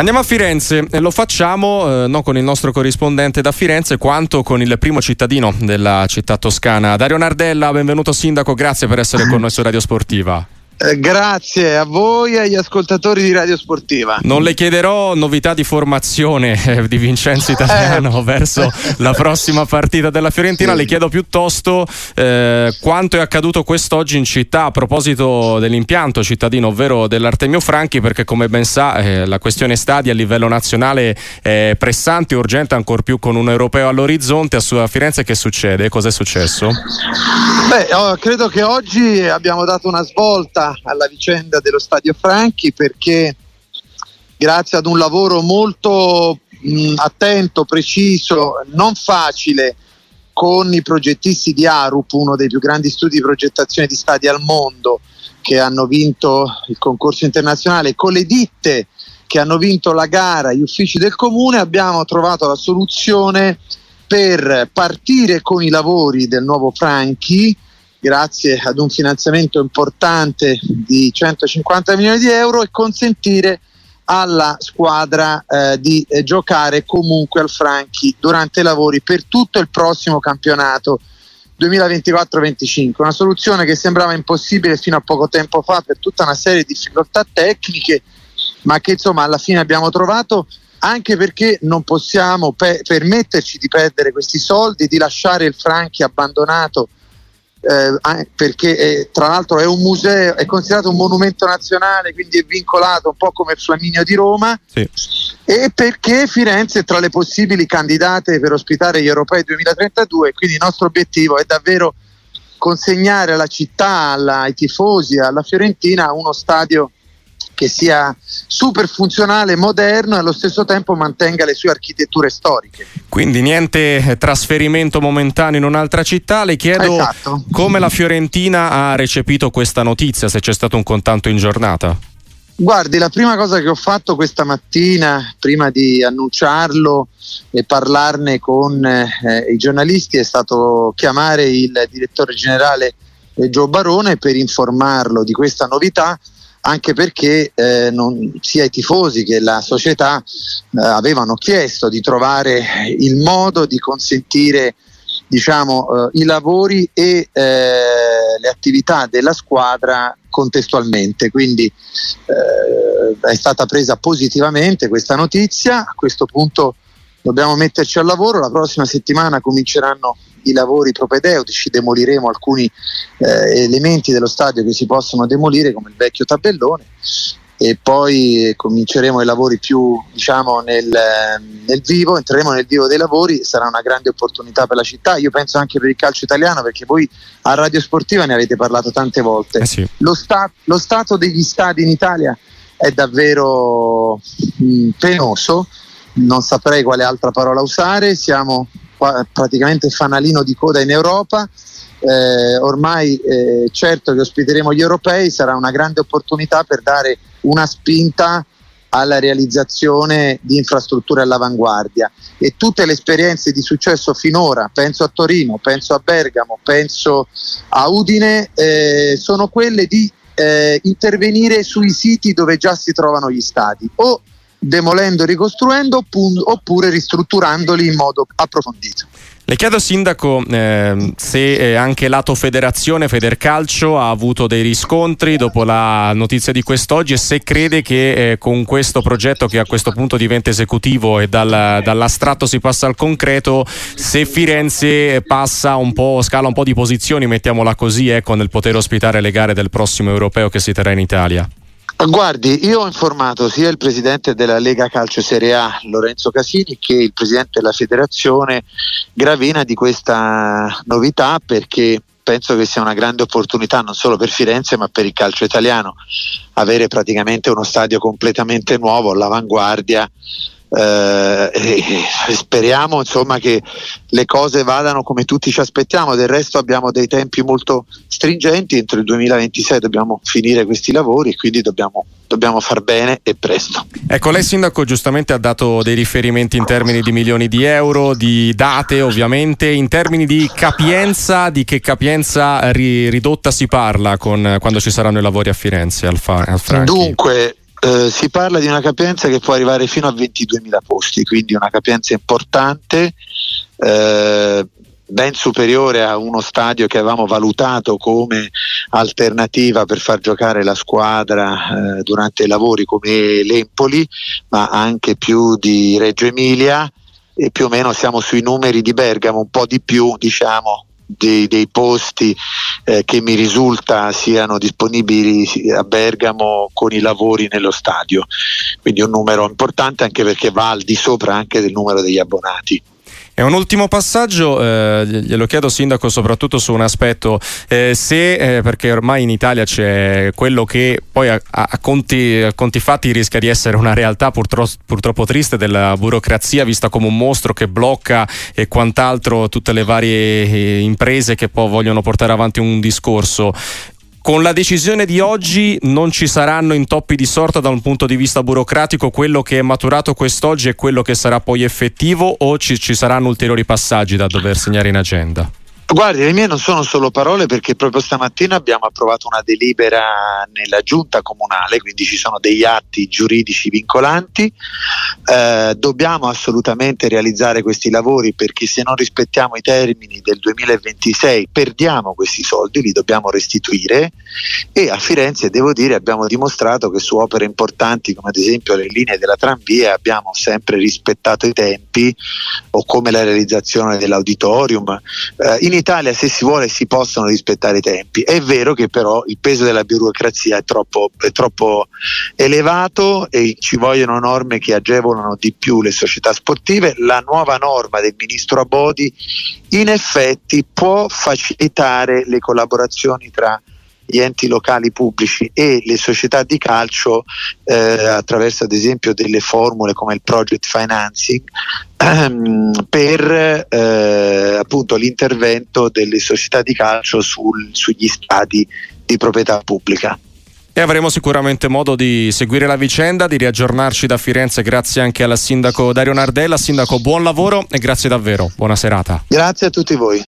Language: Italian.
Andiamo a Firenze e lo facciamo eh, non con il nostro corrispondente da Firenze quanto con il primo cittadino della città toscana. Dario Nardella, benvenuto sindaco, grazie per essere con noi su Radio Sportiva. Eh, grazie a voi e agli ascoltatori di Radio Sportiva. Non le chiederò novità di formazione eh, di Vincenzo Italiano eh. verso la prossima partita della Fiorentina, sì. le chiedo piuttosto eh, quanto è accaduto quest'oggi in città a proposito dell'impianto cittadino, ovvero dell'Artemio Franchi, perché come ben sa eh, la questione stadi a livello nazionale è pressante urgente, ancor più con un europeo all'orizzonte. A Firenze che succede? Cos'è successo? Beh, oh, credo che oggi abbiamo dato una svolta alla vicenda dello Stadio Franchi perché grazie ad un lavoro molto mh, attento, preciso, non facile con i progettisti di Arup, uno dei più grandi studi di progettazione di stadi al mondo che hanno vinto il concorso internazionale, con le ditte che hanno vinto la gara, gli uffici del comune, abbiamo trovato la soluzione per partire con i lavori del nuovo Franchi grazie ad un finanziamento importante di 150 milioni di euro e consentire alla squadra eh, di eh, giocare comunque al Franchi durante i lavori per tutto il prossimo campionato 2024-25, una soluzione che sembrava impossibile fino a poco tempo fa per tutta una serie di difficoltà tecniche, ma che insomma alla fine abbiamo trovato anche perché non possiamo pe- permetterci di perdere questi soldi, di lasciare il Franchi abbandonato eh, perché è, tra l'altro è un museo, è considerato un monumento nazionale, quindi è vincolato un po' come il Flaminio di Roma, sì. e perché Firenze è tra le possibili candidate per ospitare gli europei 2032, quindi il nostro obiettivo è davvero consegnare alla città, alla, ai tifosi, alla Fiorentina uno stadio che sia super funzionale, moderno e allo stesso tempo mantenga le sue architetture storiche. Quindi niente trasferimento momentaneo in un'altra città. Le chiedo esatto. come la Fiorentina ha recepito questa notizia, se c'è stato un contatto in giornata. Guardi, la prima cosa che ho fatto questa mattina, prima di annunciarlo e parlarne con eh, i giornalisti, è stato chiamare il direttore generale eh, Gio Barone per informarlo di questa novità anche perché eh, non, sia i tifosi che la società eh, avevano chiesto di trovare il modo di consentire diciamo, eh, i lavori e eh, le attività della squadra contestualmente. Quindi eh, è stata presa positivamente questa notizia. A questo punto dobbiamo metterci al lavoro. La prossima settimana cominceranno i lavori propedeutici, demoliremo alcuni eh, elementi dello stadio che si possono demolire come il vecchio tabellone e poi cominceremo i lavori più diciamo nel, nel, vivo, entreremo nel vivo dei lavori, sarà una grande opportunità per la città, io penso anche per il calcio italiano perché voi a Radio Sportiva ne avete parlato tante volte. Eh sì. lo, sta- lo, stato degli stadi in Italia è davvero mh, penoso, non saprei quale altra parola usare, siamo praticamente fanalino di coda in Europa. Eh, ormai eh, certo che ospiteremo gli europei, sarà una grande opportunità per dare una spinta alla realizzazione di infrastrutture all'avanguardia e tutte le esperienze di successo finora, penso a Torino, penso a Bergamo, penso a Udine, eh, sono quelle di eh, intervenire sui siti dove già si trovano gli stadi o demolendo e ricostruendo oppure ristrutturandoli in modo approfondito. Le chiedo Sindaco eh, se anche lato federazione, Federcalcio ha avuto dei riscontri dopo la notizia di quest'oggi e se crede che eh, con questo progetto che a questo punto diventa esecutivo e dal, dall'astratto si passa al concreto, se Firenze passa un po', scala un po' di posizioni, mettiamola così, ecco, nel poter ospitare le gare del prossimo europeo che si terrà in Italia. Guardi, io ho informato sia il presidente della Lega Calcio Serie A Lorenzo Casini che il presidente della federazione Gravina di questa novità perché penso che sia una grande opportunità non solo per Firenze ma per il calcio italiano. Avere praticamente uno stadio completamente nuovo all'avanguardia eh, speriamo insomma che le cose vadano come tutti ci aspettiamo. Del resto abbiamo dei tempi molto stringenti. Entro il 2026 dobbiamo finire questi lavori quindi dobbiamo, dobbiamo far bene e presto. Ecco lei sindaco giustamente ha dato dei riferimenti in termini di milioni di euro di date ovviamente. In termini di capienza di che capienza ri, ridotta si parla con, quando ci saranno i lavori a Firenze al, fa, al dunque eh, si parla di una capienza che può arrivare fino a 22.000 posti, quindi una capienza importante. Eh, ben superiore a uno stadio che avevamo valutato come alternativa per far giocare la squadra eh, durante i lavori come l'Empoli, ma anche più di Reggio Emilia e più o meno siamo sui numeri di Bergamo, un po' di più diciamo dei, dei posti eh, che mi risulta siano disponibili a Bergamo con i lavori nello stadio, quindi un numero importante anche perché va al di sopra anche del numero degli abbonati. E un ultimo passaggio, eh, glielo chiedo Sindaco soprattutto su un aspetto, eh, se eh, perché ormai in Italia c'è quello che poi a, a, conti, a conti, fatti rischia di essere una realtà purtro, purtroppo triste della burocrazia vista come un mostro che blocca e quant'altro tutte le varie eh, imprese che poi vogliono portare avanti un discorso. Con la decisione di oggi non ci saranno intoppi di sorta da un punto di vista burocratico, quello che è maturato quest'oggi è quello che sarà poi effettivo o ci, ci saranno ulteriori passaggi da dover segnare in agenda? Guardi, le mie non sono solo parole perché proprio stamattina abbiamo approvato una delibera nella giunta comunale, quindi ci sono degli atti giuridici vincolanti. Eh, dobbiamo assolutamente realizzare questi lavori perché se non rispettiamo i termini del 2026 perdiamo questi soldi, li dobbiamo restituire e a Firenze devo dire abbiamo dimostrato che su opere importanti come ad esempio le linee della tranvia abbiamo sempre rispettato i tempi o come la realizzazione dell'auditorium. Eh, Italia se si vuole si possono rispettare i tempi. È vero che però il peso della burocrazia è troppo, è troppo elevato e ci vogliono norme che agevolano di più le società sportive. La nuova norma del ministro Abodi in effetti può facilitare le collaborazioni tra gli enti locali pubblici e le società di calcio eh, attraverso ad esempio delle formule come il project financing ehm, per eh, appunto l'intervento delle società di calcio sul, sugli stati di proprietà pubblica. E avremo sicuramente modo di seguire la vicenda, di riaggiornarci da Firenze grazie anche al sindaco Dario Nardella. Sindaco, buon lavoro e grazie davvero. Buona serata. Grazie a tutti voi.